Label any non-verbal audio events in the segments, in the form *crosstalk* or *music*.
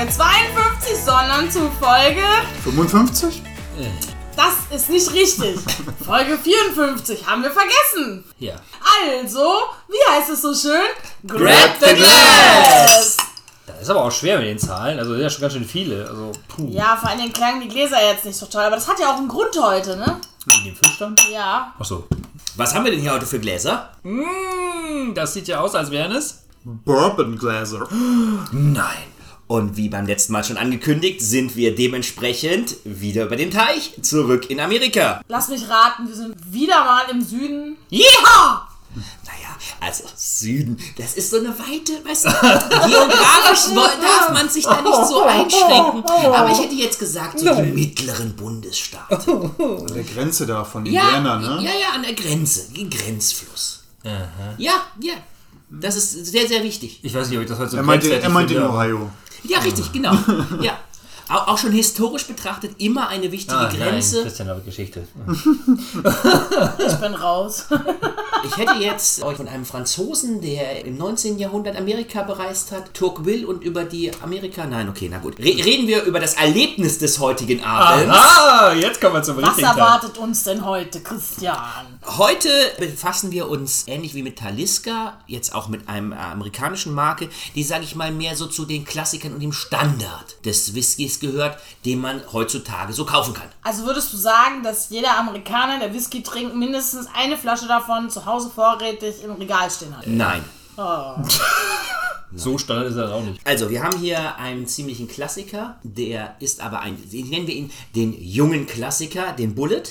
Folge 52, sondern zu Folge. 55? Das ist nicht richtig. *laughs* Folge 54 haben wir vergessen. Ja. Also, wie heißt es so schön? Grab the glass! Das ist aber auch schwer mit den Zahlen. Also, das sind ja schon ganz schön viele. Also, puh. Ja, vor allen Dingen klangen die Gläser jetzt nicht so toll, aber das hat ja auch einen Grund heute, ne? In dem Füllstand? Ja. Achso. Was haben wir denn hier heute für Gläser? Mmh, das sieht ja aus, als wären es. Bourbon Gläser. Nein. Und wie beim letzten Mal schon angekündigt, sind wir dementsprechend wieder über den Teich zurück in Amerika. Lass mich raten, wir sind wieder mal im Süden. Ja! Naja, also Süden, das ist so eine weite, weißt du, *laughs* geografisch darf man sich da nicht so *laughs* einschränken. Aber ich hätte jetzt gesagt, so die mittleren Bundesstaaten. *laughs* An der Grenze da von Ja, Indiana, ne? ja, ja, an der Grenze, Grenzfluss. Ja, ja, das ist sehr, sehr wichtig. Ich weiß nicht, ob ich das heute so Er meinte, er meinte in Ohio. Ja, richtig, genau. *laughs* Ja. Auch, auch schon historisch betrachtet immer eine wichtige Ah, Grenze. Nein, Christian, aber Geschichte. *laughs* Ich bin raus. *laughs* Ich hätte jetzt euch von einem Franzosen, der im 19. Jahrhundert Amerika bereist hat, Tocqueville und über die Amerika. Nein, okay, na gut. Re reden wir über das Erlebnis des heutigen Abends. Ah, jetzt kommen wir zum Was richtigen Teil. erwartet uns denn heute, Christian? Heute befassen wir uns ähnlich wie mit Taliska, jetzt auch mit einem amerikanischen Marke, die, sage ich mal, mehr so zu den Klassikern und dem Standard des Whiskys gehört, den man heutzutage so kaufen kann. Also würdest du sagen, dass jeder Amerikaner, der Whisky trinkt, mindestens eine Flasche davon zu Hause vorrätig im Regal stehen hat? Nein. *laughs* So standard ist das auch nicht. Also, wir haben hier einen ziemlichen Klassiker, der ist aber ein, nennen wir ihn den jungen Klassiker, den Bullet.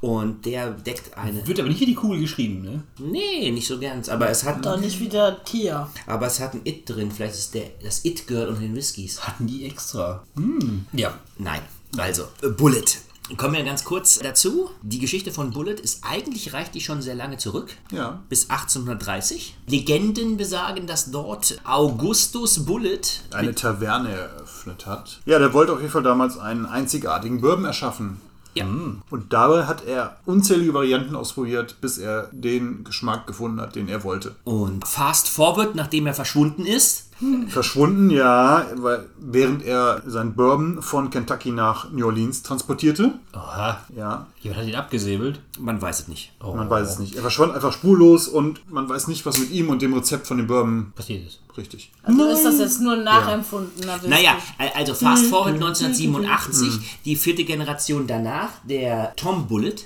Und der deckt eine, Wird aber nicht wie die Kugel geschrieben, ne? nee, nicht so ganz, aber es hat, Doch nicht wie der Tier. aber es hat ein It drin, vielleicht ist der, das It-Girl unter den Whiskys. Hatten die extra. Hm. Ja. Nein, also, äh, Bullet. Kommen wir ganz kurz dazu. Die Geschichte von Bullet ist eigentlich, reicht die schon sehr lange zurück. Ja. Bis 1830. Legenden besagen, dass dort Augustus Bullet Eine Taverne eröffnet hat. Ja, der wollte auf jeden Fall damals einen einzigartigen Bourbon erschaffen. ja, Und dabei hat er unzählige Varianten ausprobiert, bis er den Geschmack gefunden hat, den er wollte. und fast forward, nachdem er verschwunden ist, Verschwunden, ja, weil während er sein Bourbon von Kentucky nach New Orleans transportierte. Aha. Ja, Jemand hat ihn abgesäbelt. man weiß es nicht. man weiß es nicht. Er verschwand einfach spurlos und man weiß nicht, was mit ihm und dem Rezept von dem Bourbon Passiert ist. Richtig. Also ist das jetzt nur ein nachempfundener Whisky? Naja, also fast forward 1987, die vierte Generation danach, der Tom Bullet,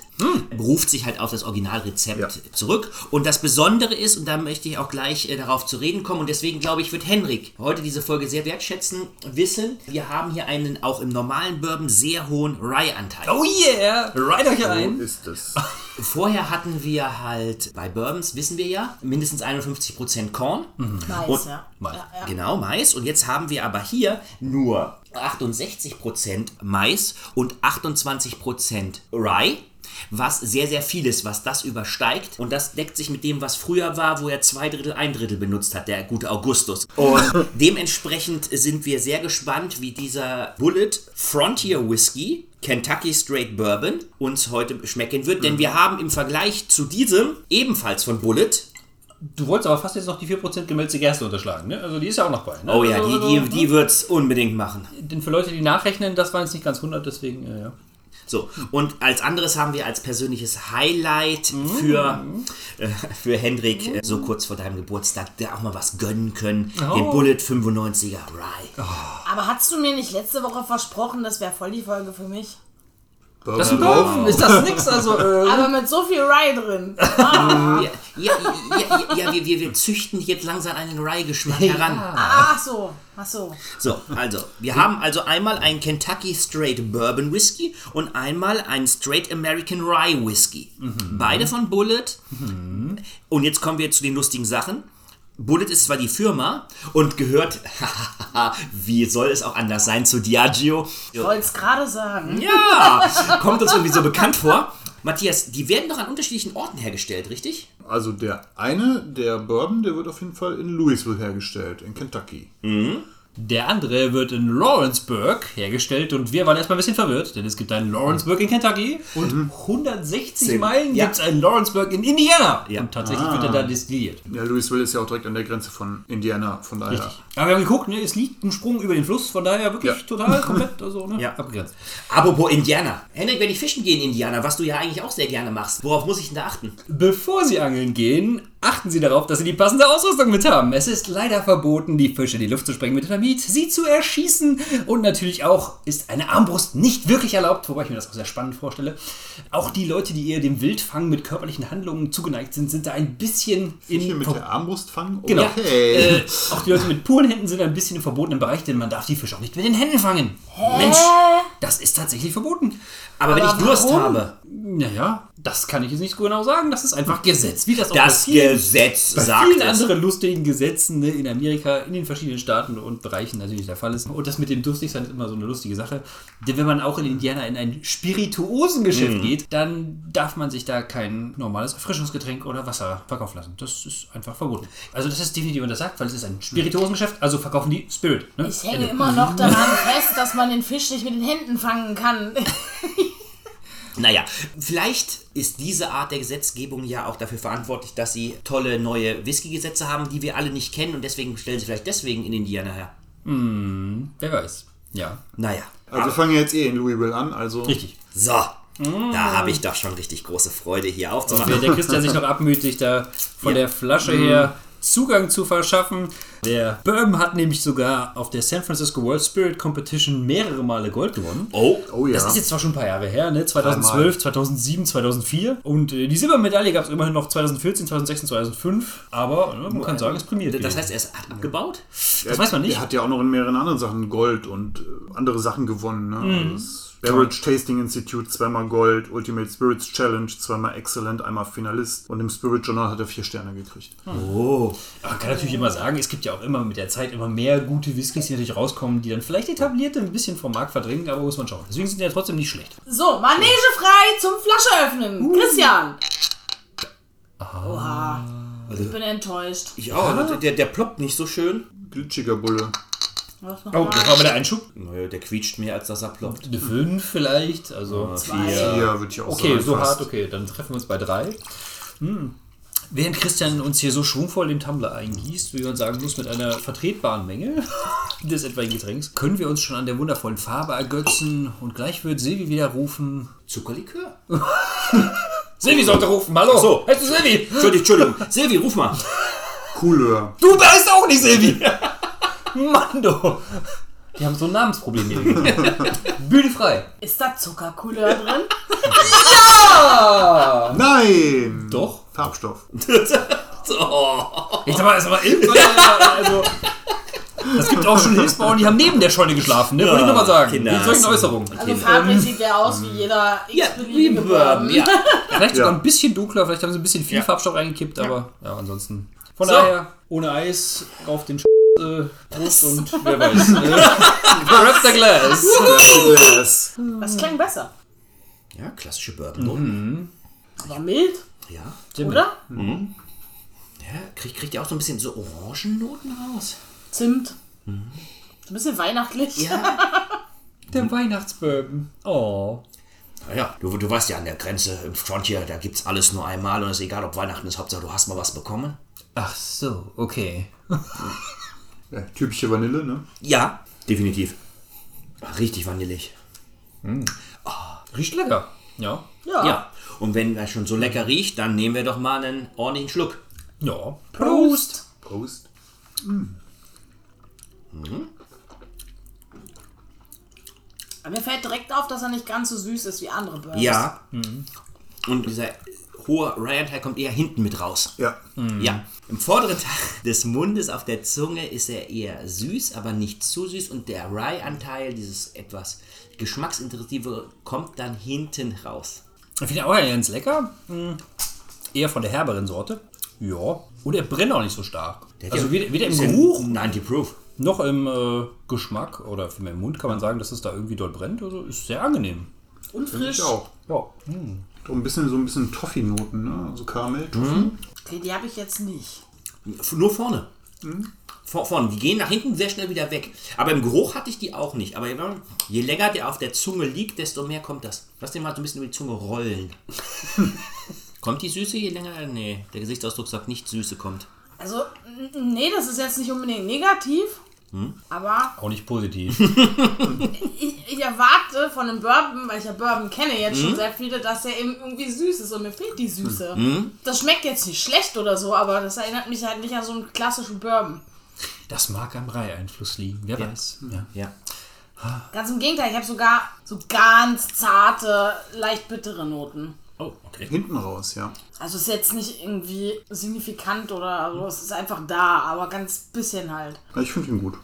beruft sich halt auf das Originalrezept Ja. zurück. Und das Besondere ist, und da möchte ich auch gleich äh, darauf zu reden kommen, und deswegen glaube ich, wird Henrik heute diese Folge sehr wertschätzen, wissen, wir haben hier einen auch im normalen Bourbon sehr hohen Rye-Anteil. Oh yeah! Reit euch ein! Ist es. *laughs* Vorher hatten wir halt bei Bourbons, wissen wir ja, mindestens 51% Korn. Mais, Und- ja. Mais. ja, ja. Genau, Mais. Und jetzt haben wir aber hier nur 68% Mais und 28% Rye. Was sehr, sehr viel ist, was das übersteigt. Und das deckt sich mit dem, was früher war, wo er zwei Drittel, ein Drittel benutzt hat, der gute Augustus. Und *laughs* dementsprechend sind wir sehr gespannt, wie dieser Bullet Frontier Whisky, Kentucky Straight Bourbon, uns heute schmecken wird. Denn wir haben im Vergleich zu diesem, ebenfalls von Bullet, Du wolltest aber fast jetzt noch die 4% gemälzte Gerste unterschlagen, ne? Also die ist ja auch noch bei, ne? oh ja, also, die, die, die wird es unbedingt machen. Denn für Leute, die nachrechnen, das waren jetzt nicht ganz 100, deswegen, äh, ja. So, und als anderes haben wir als persönliches Highlight für, äh, für Hendrik, äh, so kurz vor deinem Geburtstag, der auch mal was gönnen können, den Bullet 95er Rye. Aber hast du mir nicht letzte Woche versprochen, das wäre voll die Folge für mich? Bourbon Das ist ein. Bourbon, ist das nix? Also, äh, *laughs* Aber mit so viel Rye drin. Ah, Ja, ja, ja, ja, ja wir, wir, wir züchten jetzt langsam einen Rye-Geschmack heran. ach so, ach so. So, also, wir haben also einmal einen Kentucky Straight Bourbon Whisky und einmal einen Straight American Rye Whisky. Beide von Bullet. Und jetzt kommen wir zu den lustigen Sachen. Bullet ist zwar die Firma und gehört, *laughs* wie soll es auch anders sein, zu Diageo. Ich wollte es gerade sagen. Ja, kommt uns irgendwie so bekannt vor. Matthias, die werden doch an unterschiedlichen Orten hergestellt, richtig? Also der eine, der Bourbon, der wird auf jeden Fall in Louisville hergestellt, in Kentucky. Der andere wird in Lawrenceburg hergestellt und wir waren erstmal ein bisschen verwirrt, denn es gibt einen Lawrenceburg in Kentucky und 160 Zehn. Meilen Ja. gibt es einen Lawrenceburg in Indiana. Ja. Und tatsächlich wird er da destilliert. Ja, Louisville ist ja auch direkt an der Grenze von Indiana, von daher. Richtig. Aber wir haben geguckt, ne, es liegt ein Sprung über den Fluss, von daher wirklich Ja. total komplett also, ne, Ja. abgegrenzt. Apropos Indiana. Henrik, wenn ich fischen gehe in Indiana, was du ja eigentlich auch sehr gerne machst, worauf muss ich denn da achten? Bevor Sie angeln gehen, achten Sie darauf, dass Sie die passende Ausrüstung mit haben. Es ist leider verboten, die Fische in die Luft zu sprengen mit Dynamit, sie zu erschießen und natürlich auch ist eine Armbrust nicht wirklich erlaubt, wobei ich mir das auch sehr spannend vorstelle. Auch die Leute, die eher dem Wildfang mit körperlichen Handlungen zugeneigt sind, sind da ein bisschen in Hier mit Ver- der Armbrust fangen? Genau. Okay. Äh, auch die Leute mit puren Händen sind ein bisschen im verbotenen Bereich, denn man darf die Fische auch nicht mit den Händen fangen. Mensch, das ist tatsächlich verboten. Aber, wenn ich Aber Durst warum? habe, Naja, das kann ich jetzt nicht so genau sagen. Das ist einfach Gesetz. Wie das auch das bei vielen- Gesetz bei sagt vielen es. anderen lustigen Gesetzen ne, in Amerika, in den verschiedenen Staaten und Bereichen natürlich der Fall ist. Und das mit dem Durstigsein ist immer so eine lustige Sache. Denn wenn man auch in Indiana in ein Spirituosengeschäft Mhm. geht, dann darf man sich da kein normales Erfrischungsgetränk oder Wasser verkaufen lassen. Das ist einfach verboten. Also das ist definitiv untersagt, weil es ist ein Spirituosengeschäft, also verkaufen die Spirit. Ne? Ich hänge Ende. immer noch daran fest, dass man den Fisch nicht mit den Händen fangen kann. *laughs* Naja, vielleicht ist diese Art der Gesetzgebung ja auch dafür verantwortlich, dass sie tolle neue Whisky-Gesetze haben, die wir alle nicht kennen und deswegen stellen sie vielleicht deswegen in Indiana her. Wer weiß. Ja, Naja. also wir fangen jetzt eh in Louisville an, also. richtig. So, da habe ich doch schon richtig große Freude hier aufzumachen. Während der Christian sich noch abmütigt, da von Ja. der Flasche her Zugang zu verschaffen. Der Bourbon hat nämlich sogar auf der San Francisco World Spirit Competition mehrere Male Gold gewonnen. Oh, Oh ja. Das ist jetzt zwar schon ein paar Jahre her, ne? 2012, Dreimal. 2007, 2004. Und äh, die Silbermedaille gab es immerhin noch 2014, 2016, 2005. Aber ne, man kann sagen, es prämiert. das heißt, er ist- hat abgebaut? das weiß man nicht. Er hat ja auch noch in mehreren anderen Sachen Gold und äh, andere Sachen gewonnen. Ne? Mhm. Also das Beverage Tasting Institute zweimal Gold, Ultimate Spirits Challenge zweimal Excellent, einmal Finalist und im Spirit Journal hat er vier Sterne gekriegt. Oh. Man kann natürlich immer sagen, es gibt ja auch immer mit der Zeit immer mehr gute Whiskys, die natürlich rauskommen, die dann vielleicht etablierte ein bisschen vom Markt verdrängen, aber muss man schauen. Deswegen sind die ja trotzdem nicht schlecht. So, Manege frei zum Flasche öffnen. Christian. Oha. Ich bin enttäuscht. Ich auch. Der, der ploppt nicht so schön. Glitschiger Bulle. Was noch Oh, das war mal der Einschub. Naja, der quietscht mehr, als dass er ploppt. Eine 5 vielleicht, also Zwei. Ja, würde ich auch Okay, sagen. so fast. hart, okay, dann treffen wir uns bei 3. Hm. Während Christian uns hier so schwungvoll den Tumbler eingießt, wie man sagen muss, mit einer vertretbaren Menge *laughs* des etwaigen Getränks, können wir uns schon an der wundervollen Farbe ergötzen und gleich wird Silvi wieder rufen. Zuckerlikör? *laughs* Silvi sollte rufen, hallo! so. Heißt du Silvi? Entschuldigung, Entschuldigung. *laughs* Silvi, ruf mal. Couleur. Du heißt auch nicht Silvi! Mann, du! Die haben so ein Namensproblem hier. Bühne frei. Ist da Zuckercouleur drin? Nein! Doch. Farbstoff. *laughs* Jetzt aber, ist aber irgendwann, also, es gibt auch schon Hilfsbauern, die haben neben der Scheune geschlafen, ne? Wollte ich nochmal sagen. Kinder. Mit solchen Äußerungen. Also farblich sieht der aus wie jeder Ja, x-beliebige ja. Vielleicht sogar Ja. ein bisschen dunkler, vielleicht haben sie ein bisschen viel Ja. Farbstoff reingekippt, aber ja, ansonsten. Von So. daher, ohne Eis, auf den Sch äh, Prost und wer weiß. äh, Grab the glass. Das klang besser. Ja, klassische Bourbon. Aber mild, Ja. oder? ja kriegt, kriegt ihr auch so ein bisschen so Orangennoten raus? Zimt. So ein bisschen weihnachtlich. Ja. *laughs* Der Weihnachtsbourbon. Oh. Naja, du, du weißt ja, an der Grenze im Frontier, da gibt's alles nur einmal und es ist egal, ob Weihnachten ist, Hauptsache du hast mal was bekommen. Ach so, okay. *laughs* Ja, typische Vanille, ne? Ja, definitiv. Richtig vanillig. Riecht lecker. Ja. Ja. Ja. Und wenn er schon so lecker riecht, dann nehmen wir doch mal einen ordentlichen Schluck. Ja. Prost. Prost. Aber mir fällt direkt auf, dass er nicht ganz so süß ist wie andere Bourbons. Ja. Und dieser hohe Ryan-Teil kommt eher hinten mit raus. Ja. Ja. Im vorderen Teil *laughs* des Mundes auf der Zunge ist er eher süß, aber nicht zu süß. Und der Rye-Anteil, dieses etwas geschmacksintensive, kommt dann hinten raus. Ich finde auch ganz lecker. Hm. Eher von der herberen Sorte. Ja. Und er brennt auch nicht so stark. Der Also weder, weder im Geruch 90 Proof. noch im äh, Geschmack oder vielmehr im Mund kann man sagen, dass es da irgendwie dort brennt. Also ist sehr angenehm. Und frisch. Ich auch. Ja. So ein bisschen, so ein bisschen Toffee-Noten, ne? Also Karamell, Toffee. Okay, die habe ich jetzt nicht. Nur vorne. vor- vorne. Die gehen nach hinten sehr schnell wieder weg. Aber im Geruch hatte ich die auch nicht. Aber je länger der auf der Zunge liegt, desto mehr kommt das. Lass den mal so ein bisschen über die Zunge rollen. *laughs* kommt die Süße je länger? Nee, der Gesichtsausdruck sagt nicht, Süße kommt. Also, nee, das ist jetzt nicht unbedingt negativ. Aber Auch nicht positiv. *laughs* ich, ich erwarte von einem Bourbon, weil ich ja Bourbon kenne jetzt schon sehr viele, dass der eben irgendwie süß ist und mir fehlt die Süße. Das schmeckt jetzt nicht schlecht oder so, aber das erinnert mich halt nicht an so einen klassischen Bourbon. Das mag am Reieinfluss liegen. Wer weiß. Ja. Ja. Ganz im Gegenteil, ich habe sogar so ganz zarte, leicht bittere Noten. Oh, okay. Hinten raus, ja. Also es ist jetzt nicht irgendwie signifikant oder so, es ist einfach da, aber ganz bisschen halt. Ja, Ich finde ihn gut.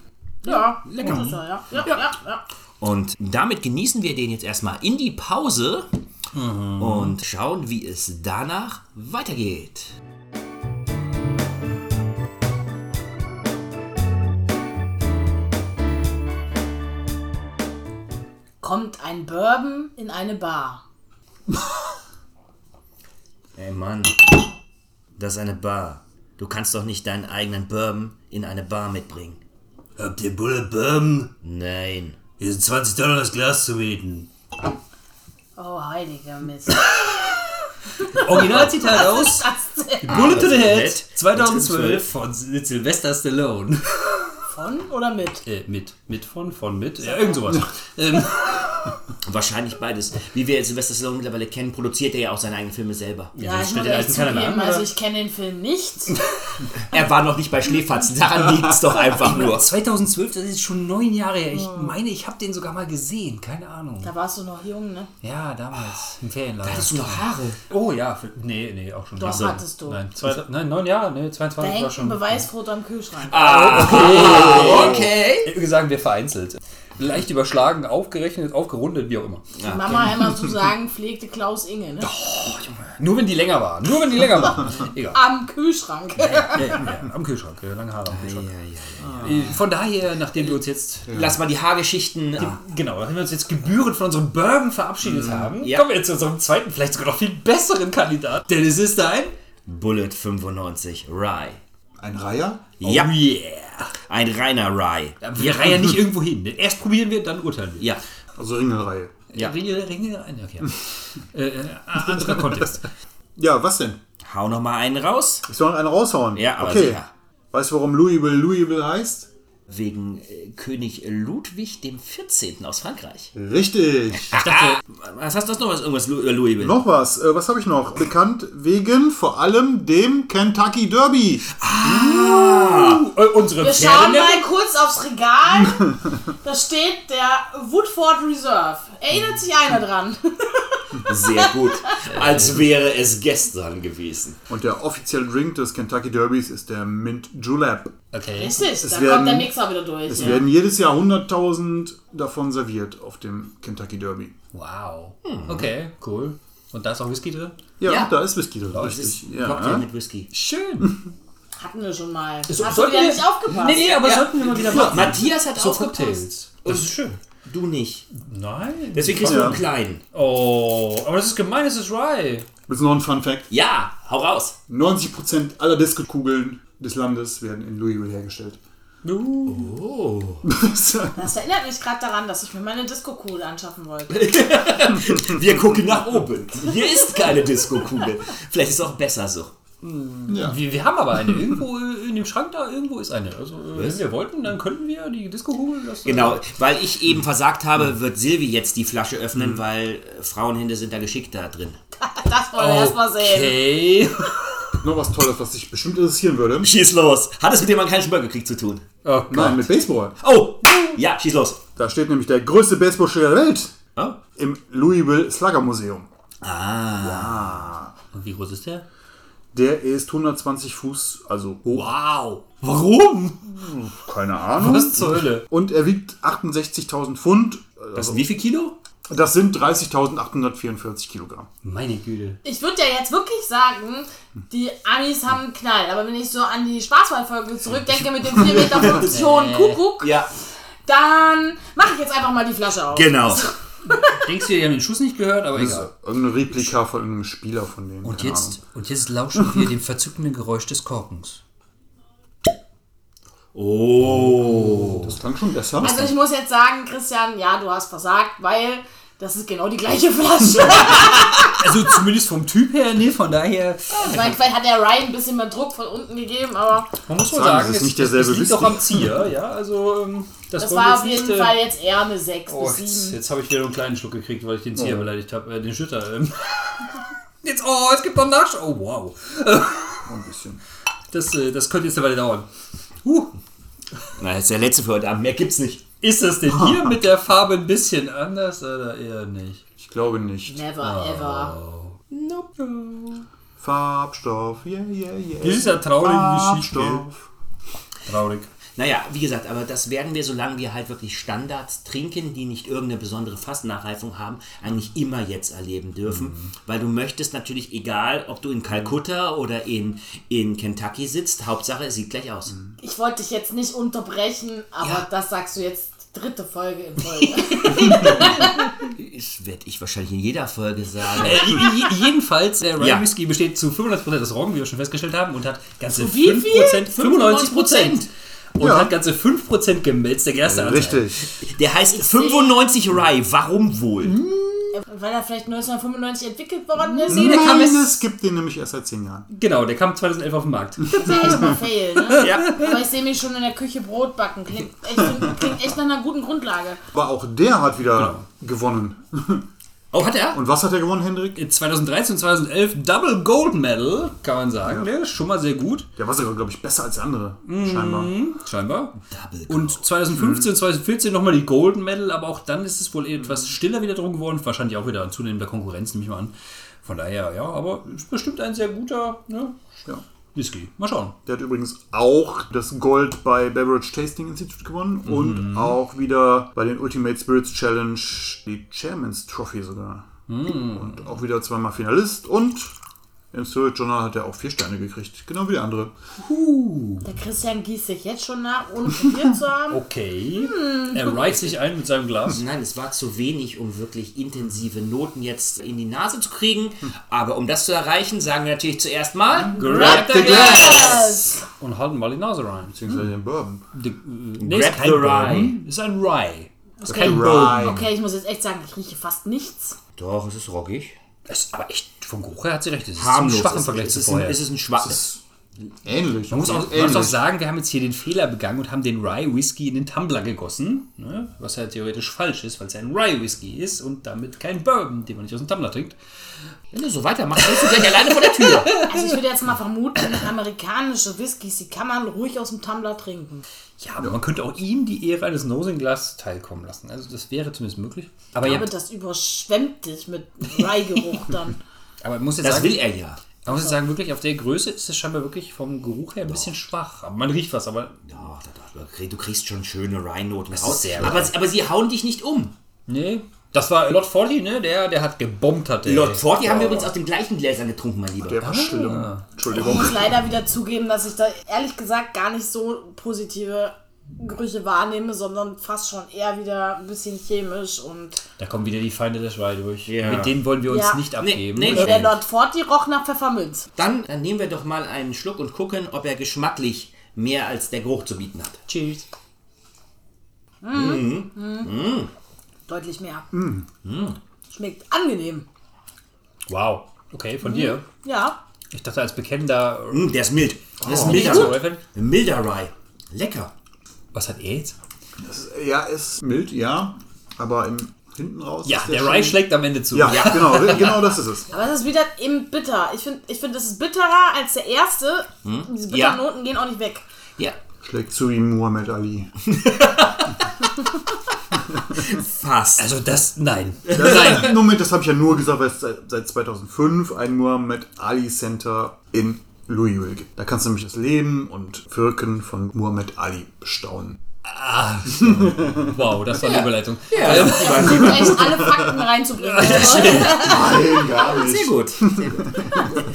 Ja, lecker. Ist er, ja. Ja, ja, ja. Und damit genießen wir den jetzt erstmal in die Pause und schauen, wie es danach weitergeht. Kommt ein Bourbon in eine Bar. *laughs* Ey Mann, das ist eine Bar. Du kannst doch nicht deinen eigenen Bourbon in eine Bar mitbringen. Habt ihr Bullet Bourbon? Nein. Hier sind 20 Dollar das Glas zu mieten. Oh, heiliger Mist. *laughs* Originalzitat aus? Bullet to the Head Head 2012 von Sylvester Stallone. Von oder mit? Äh, mit. Mit von, von mit. Ja, irgend sowas. *laughs* ähm, Wahrscheinlich beides. Wie wir jetzt Sylvester Stallone mittlerweile kennen, produziert er ja auch seine eigenen Filme selber. Ja, ich stellt muss keiner mehr zugeben, an, also ich kenne den Film nicht. *laughs* Er war noch nicht bei Schläferz, daran liegt es doch einfach nur. 2012, das ist schon neun Jahre her. Ich meine, ich habe den sogar mal gesehen. Keine Ahnung. Da warst du noch jung, ne? Ja, damals. Im Ferienlager. Hattest du noch Haare? Oh ja, für, nee, nee, auch schon. Doch, hattest du. Nein, zwei, nein, neun Jahre, nee, Da 22 war hängt ein schon. Beweisfoto am Kühlschrank. Okay. Wir sagen wir vereinzelt. Leicht überschlagen, aufgerechnet, aufgerundet, wie auch immer. Die Mama immer zu *laughs* sagen, pflegte Klaus Inge, ne? Nur wenn die länger war. Nur wenn die länger war. *laughs* Egal. Am Kühlschrank. Ja, ja, ja, am Kühlschrank. ja, Lange Haare am Kühlschrank. Äh, Von daher, nachdem wir uns jetzt. Lass mal die Haargeschichten. Genau, nachdem wir uns jetzt gebührend von unserem Bourbon verabschiedet haben, Ja. kommen wir jetzt zu unserem zweiten, vielleicht sogar noch viel besseren Kandidaten. Denn es ist ein. Bullet 95 Rye. Ein Reiher? Ja, Oh yeah. Ein reiner Rye. Wir reihen nicht irgendwo hin. Erst probieren wir, dann urteilen wir. Ja. Also Ringelreihe. Ja. Ringe, Ringe, okay. *laughs* äh, äh, anderer Kontext. Ja, was denn? Hau noch mal einen raus. Ich soll noch einen raushauen? Ja, aber Okay. sicher. Weißt du, warum Louisville Louisville heißt? Wegen äh, König Ludwig dem 14. aus Frankreich. Richtig. Was hast du noch was irgendwas Lu- äh, Louisville? Noch was. Äh, was habe ich noch? Bekannt wegen vor allem dem Kentucky Derby. Äh, unsere Wir Pferde. schauen mal kurz aufs Regal. Da steht der Woodford Reserve. Erinnert sich einer dran? Sehr gut. *laughs* Als wäre es gestern gewesen. Und der offizielle Drink des Kentucky Derbys ist der Mint Julep. Okay. Richtig, da werden- kommt der Mixer wieder durch. Es Ja. werden jedes Jahr 100.000 davon serviert auf dem Kentucky Derby. Wow. Okay, cool. Und da ist auch Whisky drin? Ja, Ja. da ist Whisky drin. Das ist Richtig. ein Cocktail Ja. mit Whisky. Schön. *laughs* Hatten wir schon mal. So- Hast du wieder wir- nicht aufgepasst? Nee, nee, aber sollten wir mal wieder machen. Matthias hat So aufgepasst. Cocktails. Das ist schön. Du nicht. Nein. Deswegen kriegst du Ja. einen kleinen. Oh, aber das ist gemein, es ist Rye. Willst du noch ein Fun Fact? Ja, hau raus. 90% aller Disco-Kugeln des Landes werden in Louisville hergestellt. *laughs* Das erinnert mich gerade daran, dass ich mir meine Disco-Kugel anschaffen wollte. *laughs* Wir gucken nach oben. Hier ist keine Disco-Kugel. Vielleicht ist es auch besser so. Wir, wir haben aber eine. Irgendwo äh, in dem Schrank da, irgendwo ist eine. Also, äh, wenn wir wollten, dann könnten wir die Disco-Kugel. das- Genau, weil ich eben versagt habe, wird Silvi jetzt die Flasche öffnen, weil äh, Frauenhände sind da geschickt da drin. Das wollen wir erst mal sehen. *laughs* Noch was Tolles, was dich bestimmt interessieren würde. Schieß los. Hat es mit dem amerikanischen Bürgerkrieg zu tun? Oh, Nein, mit Baseball. Oh, ja, schieß los. Da steht nämlich der größte Baseballspieler der Welt Oh. im Louisville Slugger Museum. Und wie groß ist der? Der ist 120 Fuß, also hoch. Wow. Warum? Keine Ahnung. Was zur Hölle? Und er wiegt 68.000 Pfund. Das sind wie viel Kilo? Das sind 30.844 Kilogramm. Meine Güte. Ich würde ja jetzt wirklich sagen, die Amis haben einen Knall. Aber wenn ich so an die Schwarzwaldfolge zurückdenke mit dem 4,50 Meter hohen *laughs* Kuckuck, Ja, dann mache ich jetzt einfach mal die Flasche auf. genau. *laughs* Denkst du, die haben den Schuss nicht gehört, aber Das ist egal. irgendein Replika von irgendeinem Spieler von denen. Und jetzt, und jetzt lauschen wir dem verzückenden Geräusch des Korkens. Oh. Das klang schon besser. Also ich muss jetzt sagen, Christian, ja, du hast versagt, weil das ist genau die gleiche Flasche. *laughs* Also zumindest vom Typ her, ne, von daher. ich meine, vielleicht hat der Ryan ein bisschen mehr Druck von unten gegeben, aber Man muss Sagen, sagen, es ist nicht derselbe es liegt Whisky. auch am Zier, ja. Also ähm, das, das war jetzt auf jeden nicht, äh, Fall jetzt eher eine 6 Oh, bis jetzt, 7. jetzt habe ich wieder einen kleinen Schluck gekriegt, weil ich den Zier Oh. beleidigt habe, äh, den Schütter. Ähm. *laughs* Jetzt, oh, es gibt noch Nachsch. Oh, wow. Ein bisschen. Das, äh, das könnte jetzt eine Weile dauern. Huh. Na, das ist der letzte für heute Abend. Mehr gibt's nicht. Ist das denn hier *laughs* mit der Farbe ein bisschen anders oder eher nicht? Ich glaube nicht. Never ever. Farbstoff, yeah, yeah, yeah. Das ist ja traurige Geschichte. Farbstoff. Traurig. Naja, wie gesagt, aber das werden wir, solange wir halt wirklich Standards trinken, die nicht irgendeine besondere Fassnachreifung haben, eigentlich immer jetzt erleben dürfen. Weil du möchtest natürlich, egal ob du in Kalkutta oder in, in Kentucky sitzt, Hauptsache es sieht gleich aus. Ich wollte dich jetzt nicht unterbrechen, aber Ja. das sagst du jetzt dritte Folge in Folge. *laughs* Das werde ich wahrscheinlich in jeder Folge sagen. Äh, jedenfalls, der Rye Ja. Whisky besteht zu 95% aus Roggen, wie wir schon festgestellt haben, und hat ganze wie 5%, 95%. Und Ja. hat ganze 5% Gemälz, der erste Anteil. Richtig. Der heißt 95 Rye. Warum wohl? Weil er vielleicht 1995 entwickelt worden ist. Nee, der kam Nein, erst, es gibt den nämlich erst seit 10 Jahren. genau, der kam 2011 auf den Markt. Das ist echt mal fail, ne? *laughs* Ja. Aber ich sehe mich schon in der Küche Brot backen. Klingt echt, klingt echt nach einer guten Grundlage. Aber auch der hat wieder gewonnen. *laughs* Oh, hat er? Und was hat er gewonnen, Hendrik? In 2013 und 2011 Double Gold Medal, kann man sagen. Der ist schon mal sehr gut, Der war sogar, glaube ich, besser als der andere. Scheinbar. scheinbar. Double Und 2015 und 2014 nochmal die Golden Medal, aber auch dann ist es wohl etwas stiller wieder drum geworden. Wahrscheinlich auch wieder an zunehmender Konkurrenz, nehme ich mal an. Von daher, ja, aber ist bestimmt ein sehr guter ne, Ja. Whisky. Mal schauen. Der hat übrigens auch das Gold bei Beverage Tasting Institute gewonnen und auch wieder bei den Ultimate Spirits Challenge die Chairman's Trophy sogar. Und auch wieder zweimal Finalist und im Spirit Journal hat er auch vier Sterne gekriegt. Genau wie der andere. Der Christian gießt sich jetzt schon nach, ohne probiert zu haben. *laughs* Okay. Er reicht sich ein mit seinem Glas. Nein, es war zu wenig, um wirklich intensive Noten jetzt in die Nase zu kriegen. Aber um das zu erreichen, sagen wir natürlich zuerst mal Grab the Yes. Und halten mal die Nase rein. Beziehungsweise den Bourbon. Äh, nee, Grab ist kein the Rye. Ist ein Rye. Okay. Kein Rye. Okay, ich muss jetzt echt sagen, ich rieche fast nichts. Doch, es ist rockig. Das ist aber echt, vom Geruch her hat sie recht. Das ist Harmlos. schwach im Es- Vergleich es zu ist ein, vorher. es ist ein schwaches. Ähnlich. Man muss, auch, man muss auch sagen, wir haben jetzt hier den Fehler begangen und haben den Rye Whisky in den Tumbler gegossen, ne? was ja theoretisch falsch ist, weil es ja ein Rye Whisky ist und damit kein Bourbon, den man nicht aus dem Tumbler trinkt. Wenn du so weitermachst, bist du gleich alleine vor der Tür. *laughs* Also ich würde jetzt mal vermuten, amerikanische Whiskys, die kann man ruhig aus dem Tumbler trinken. Ja, aber man könnte auch ihm die Ehre eines Nosing Glass teilkommen lassen. Also das wäre zumindest möglich. Aber ja, Aber das überschwemmt dich mit Rye-Geruch dann. *laughs* aber muss jetzt Das sagen, will er ja. man muss jetzt sagen, wirklich auf der Größe ist es scheinbar wirklich vom Geruch her ein bisschen schwach. Aber man riecht was, aber Doch, doch, doch, du kriegst schon schöne Rheinnoten ist raus. Aber, aber sie hauen dich nicht um. nee. Das war Lot 40, ne? Der, der hat gebombt, hat der. Lord Forty haben wir übrigens aus den gleichen Gläsern getrunken, mein Lieber. Der war schlimm. Ich Entschuldigung. muss leider wieder zugeben, dass ich da ehrlich gesagt gar nicht so positive Gerüche wahrnehme, sondern fast schon eher wieder ein bisschen chemisch und Da kommen wieder die Feinde des Rye durch. Ja. Mit denen wollen wir uns Ja. nicht abgeben. nee, der Lord Forty roch nach Pfefferminz. Dann, dann nehmen wir doch mal einen Schluck und gucken, ob er geschmacklich mehr als der Geruch zu bieten hat. Cheers. Deutlich mehr. Schmeckt angenehm. Wow. Okay, von dir. Ja. Ich dachte als bekennender. Der ist mild. Das ist Oh, milder, milder Rye. Lecker. Was hat er jetzt? Ja, ist mild, ja. Aber im hinten raus. Ja, ist der schon- Rye schlägt am Ende zu. Ja, genau, genau das ist es. Aber es ist wieder eben bitter. Ich finde, ich find, das ist bitterer als der erste. Diese bitteren Ja. Noten gehen auch nicht weg. Ja, Schlägt zu wie Muhammad Ali. *laughs* fast. Also das, nein. Das, Moment, das habe ich ja nur gesagt, weil es seit, seit 2005 ein Muhammad Ali Center in Louisville gibt. Da kannst du nämlich das Leben und Wirken von Muhammad Ali bestaunen. *laughs* Wow, das war eine Überleitung. ja, Echt alle Fakten reinzubringen. Nein, gar nicht. sehr gut. Sehr gut.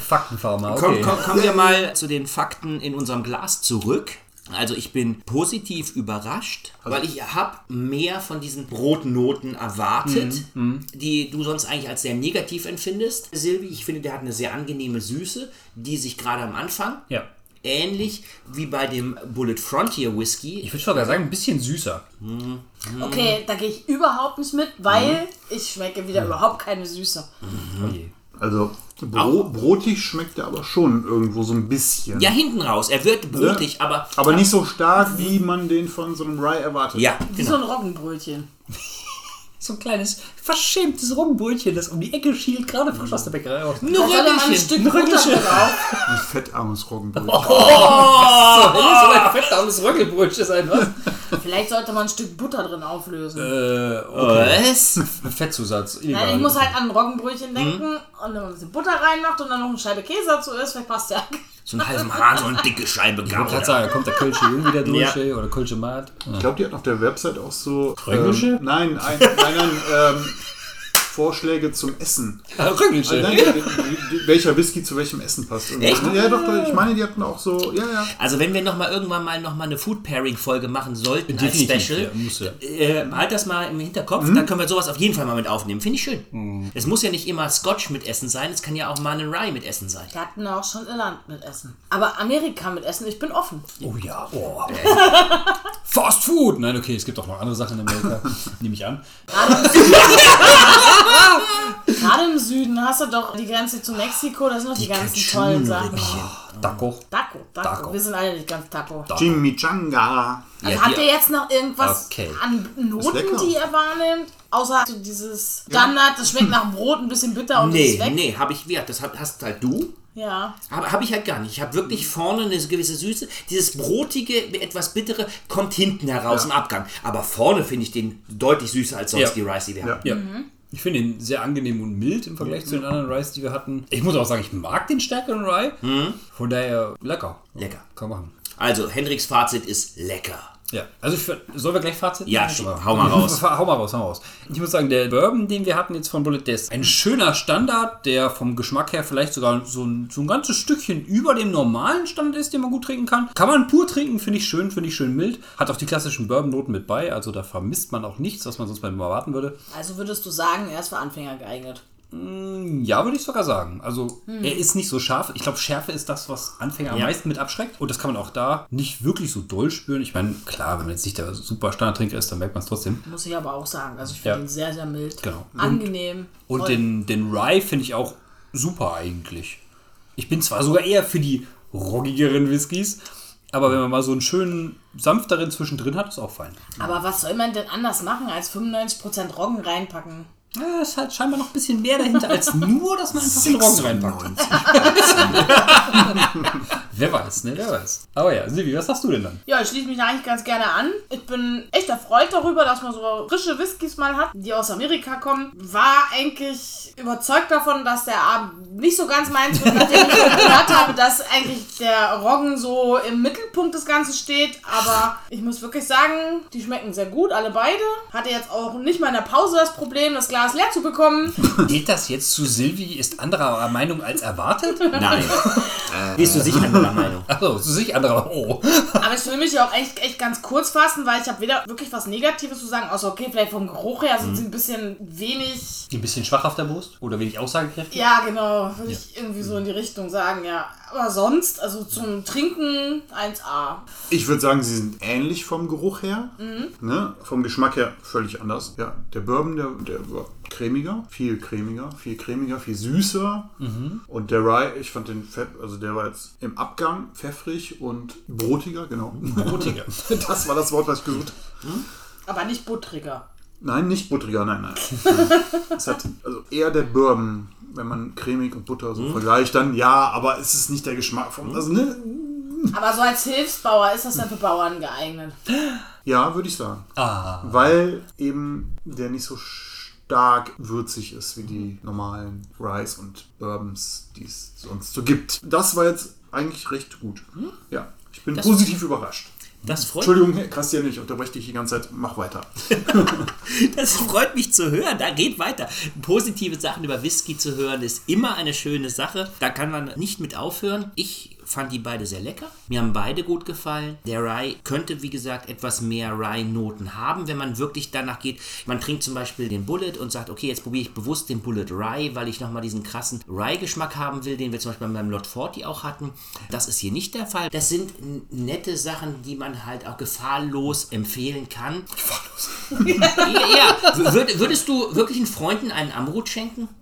Faktenfarmer, Komm, okay. komm, kommen wir mal zu den Fakten in unserem Glas zurück. Also ich bin positiv überrascht, weil ich habe mehr von diesen Brotnoten erwartet, die du sonst eigentlich als sehr negativ empfindest. Silvi, ich finde, der hat eine sehr angenehme Süße, die sich gerade am Anfang Ja. ähnlich wie bei dem Bullet Frontier Whisky. Ich würde sogar sagen, ein bisschen süßer. Okay, da gehe ich überhaupt nicht mit, weil ich schmecke wieder überhaupt keine Süße. Je. Also bro brotig schmeckt er aber schon irgendwo so ein bisschen. Ja, hinten raus. Er wird brotig, aber. Aber nicht so stark, wie man den von so einem Rye erwartet. Ja, Wie so genau. ein Roggenbrötchen. *laughs* So ein kleines, verschämtes Rumbrötchen, das um die Ecke schielt, gerade frisch aus der Bäckerei raus. Doch mal ein Stück drauf. *laughs* Ein fettarmes Roggenbrötchen. *laughs* so ein fettarmes Röckelbrötchen sein, was? Vielleicht sollte man ein Stück Butter drin auflösen. Äh, okay. Was? Fettzusatz. Nein, ich muss halt an ein Roggenbrötchen denken und wenn man ein bisschen Butter reinmacht und dann noch eine Scheibe Käse dazu isst, vielleicht passt ja. So einen halben Hahn, so eine dicke Scheibe Ich wollte gerade sagen, da kommt der Kölsche Jung wieder durch, Ja. oder Kölsche Mat. Ich glaube, die hat auf der Website auch so. Röckelsche? Ähm, nein, ein, nein, nein, ähm, Vorschläge zum Essen. Nein, die, die, welcher Whisky zu welchem Essen passt. Echt? Ja, doch, ich meine, die hatten auch so. Ja, ja. Also wenn wir noch mal irgendwann mal noch mal eine Food Pairing Folge machen sollten Definitiv, als Special, ja, muss ja. äh, halt das mal im Hinterkopf, Mhm. dann können wir sowas auf jeden Fall mal mit aufnehmen. Finde ich schön. Es muss ja nicht immer Scotch mit Essen sein, es kann ja auch mal ein Rye mit Essen sein. Wir hatten auch schon Irland mit Essen. Aber Amerika mit Essen, ich bin offen. Oh ja, oh. *laughs* Fast Food! Nein, okay, es gibt auch noch andere Sachen in Amerika, *laughs* nehme ich an. *laughs* *laughs* Gerade im Süden hast du doch die Grenze zu Mexiko, das sind doch die, ganzen tollen Sachen. Taco. Taco, Taco, Taco. Wir sind alle nicht ganz Taco. Chimichanga. Also Ja, habt die- ihr jetzt noch irgendwas Okay. an Noten, die ihr wahrnehmt? Außer dieses Standard, das schmeckt nach Brot, ein bisschen bitter und Nee, ist weg. nee, habe ich, wie, das hab- hast halt du. Ja. Aber habe ich halt gar nicht. Ich habe wirklich vorne eine gewisse Süße. Dieses brotige, etwas bittere kommt hinten heraus im Abgang. Aber vorne finde ich den deutlich süßer als sonst Ja. die Rice, die wir Ja. haben. Ja. Ich finde ihn sehr angenehm und mild im Vergleich zu den anderen Rice, die wir hatten. Ich muss auch sagen, ich mag den stärkeren Rye. Von daher lecker. Lecker. Kann man machen. Also, Hendricks Fazit ist lecker. Ja, also ich sollen wir gleich Fazit? Ja, Oder? hau mal *laughs* raus. hau mal raus, hau mal raus. Ich muss sagen, der Bourbon, den wir hatten jetzt von Bullet, der ist ein schöner Standard, der vom Geschmack her vielleicht sogar so ein, so ein ganzes Stückchen über dem normalen Standard ist, den man gut trinken kann. Kann man pur trinken, finde ich schön, finde ich schön mild. Hat auch die klassischen Bourbon-Noten mit bei, also da vermisst man auch nichts, was man sonst bei ihm erwarten würde. Also würdest du sagen, er ist für Anfänger geeignet. Ja, würde ich sogar sagen. Also, er ist nicht so scharf. Ich glaube, Schärfe ist das, was Anfänger am Ja. meisten mit abschreckt. Und das kann man auch da nicht wirklich so doll spüren. Ich meine, klar, wenn man jetzt nicht der super Standardtrinker ist, dann merkt man es trotzdem. Muss ich aber auch sagen. Also ich finde Ja. ihn sehr, sehr mild. Genau. Angenehm. Und Voll. den, den Rye finde ich auch super eigentlich. Ich bin zwar sogar eher für die roggigeren Whiskys, aber wenn man mal so einen schönen, sanfteren zwischendrin hat, ist auch fein. Aber was soll man denn anders machen, als 95% Roggen reinpacken? Ja, ist halt scheinbar noch ein bisschen mehr dahinter, als nur, dass man einfach den Roggen reinpackt. *laughs* Wer weiß, ne? Wer weiß. Aber ja, Silvi, was hast du denn dann? Ja, ich schließe mich da eigentlich ganz gerne an. Ich bin echt erfreut darüber, dass man so frische Whiskys mal hat, die aus Amerika kommen. War eigentlich überzeugt davon, dass der Abend nicht so ganz meins wird, nachdem ich gehört habe, dass eigentlich der Roggen so im Mittelpunkt des Ganzen steht. Aber ich muss wirklich sagen, die schmecken sehr gut, alle beide. Hatte jetzt auch nicht mal in der Pause das Problem, das Glas leer zu bekommen. *laughs* Geht das jetzt zu Silvi, ist anderer Meinung als erwartet? Nein. *laughs* Bist du sicher anderer *laughs* Meinung? Achso, zu sich anderer. Oh. Aber ich will mich ja auch echt, echt ganz kurz fassen, weil ich habe weder wirklich was Negatives zu sagen, außer okay, vielleicht vom Geruch her sind sie ein bisschen wenig Ein bisschen schwach auf der Brust? Oder wenig aussagekräftig? Ja, genau, würde ich irgendwie so in die Richtung sagen, ja. Aber sonst, also zum Trinken 1A. Ich würde sagen, sie sind ähnlich vom Geruch her. Mhm. Ne? Vom Geschmack her völlig anders. Ja, der Bourbon, der, der war cremiger, viel cremiger, viel cremiger, viel süßer. Mhm. Und der Rye, ich fand den Fett, also der war jetzt im Abgang pfeffrig und brotiger, genau. Brotiger. *laughs* Das war das Wort, was ich gesucht habe. Aber nicht buttriger. Nein, nicht buttriger, nein, nein. *laughs* es hat also eher der Bourbon, wenn man cremig und Butter so vergleicht, dann ja, aber es ist nicht der Geschmack vom. Also, ne? Aber so als Hilfsbauer ist das dann für Bauern geeignet. Ja, würde ich sagen. Ah. Weil eben der nicht so stark würzig ist wie die normalen Rice und Bourbons, die es sonst so gibt. Das war jetzt eigentlich recht gut. Ja, ich bin positiv überrascht. Das freut, Entschuldigung, Christian, ich unterbreche dich die ganze Zeit. Mach weiter. *laughs* das freut mich zu hören. Da geht weiter. Positive Sachen über Whisky zu hören ist immer eine schöne Sache. Da kann man nicht mit aufhören. Ich fand die beide sehr lecker. Mir haben beide gut gefallen. Der Rye könnte, wie gesagt, etwas mehr Rye-Noten haben, wenn man wirklich danach geht. Man trinkt zum Beispiel den Bullet und sagt, okay, jetzt probiere ich bewusst den Bullet Rye, weil ich nochmal diesen krassen Rye-Geschmack haben will, den wir zum Beispiel beim Lot 40 auch hatten. Das ist hier nicht der Fall. Das sind nette Sachen, die man halt auch gefahrlos empfehlen kann. Gefahrlos? ja, ja. Würd, würdest du wirklichen Freunden einen Amrut schenken? *laughs*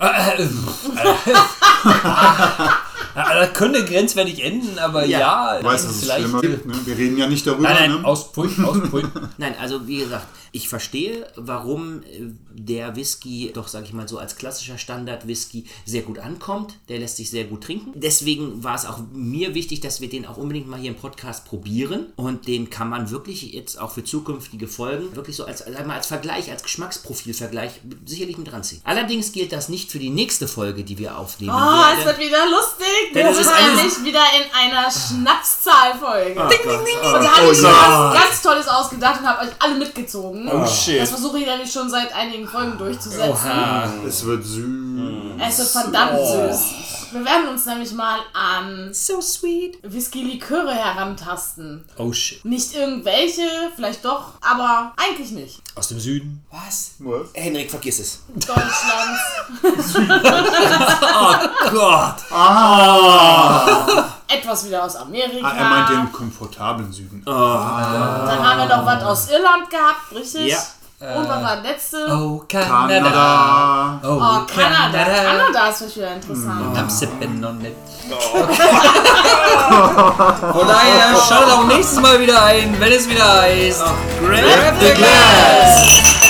Das könnte grenzwertig enden, aber Ja. ja, Du weißt, dass es vielleicht. schlimmer gibt. Ne? Wir reden ja nicht darüber. Nein, nein, ne? Auspui, Auspui. *laughs* Nein, also wie gesagt, ich verstehe, warum äh, der Whisky doch, sage ich mal so, als klassischer Standard-Whisky sehr gut ankommt. Der lässt sich sehr gut trinken. Deswegen war es auch mir wichtig, dass wir den auch unbedingt mal hier im Podcast probieren. Und den kann man wirklich jetzt auch für zukünftige Folgen wirklich so als, sag mal, als Vergleich, als Geschmacksprofilvergleich sicherlich mit ranziehen. Allerdings gilt das nicht für die nächste Folge, die wir aufnehmen Oh, es wird wieder lustig. Denn Wir ist sind eine- nämlich wieder in einer Schnapszahlfolge. Oh ding, ding, ding. Und da habe Oh ich ja. mir was ganz Tolles ausgedacht und habe euch alle mitgezogen. Oh shit. Das versuche ich nämlich schon seit einigen Folgen durchzusetzen. Oha. Es wird süß. Es ist verdammt süß. Wir werden uns nämlich mal an So sweet. Whisky-Liköre herantasten. Oh shit. Nicht irgendwelche, vielleicht doch, aber eigentlich nicht. Aus dem Süden. Was? Was? Henrik, vergiss es. Deutschlands. Oh *laughs* Gott. Etwas wieder aus Amerika. Ah, er meint den komfortablen Süden. Dann haben wir noch was aus Irland gehabt, richtig? Ja. Und was war das letzte? Oh, Kanada. Kanada. Oh, Oh, Kanada. Kanada ist vielleicht wieder interessant. I'm sipping on it. Von daher schaltet auch nächstes Mal wieder ein, wenn es wieder heißt Grab the Glass.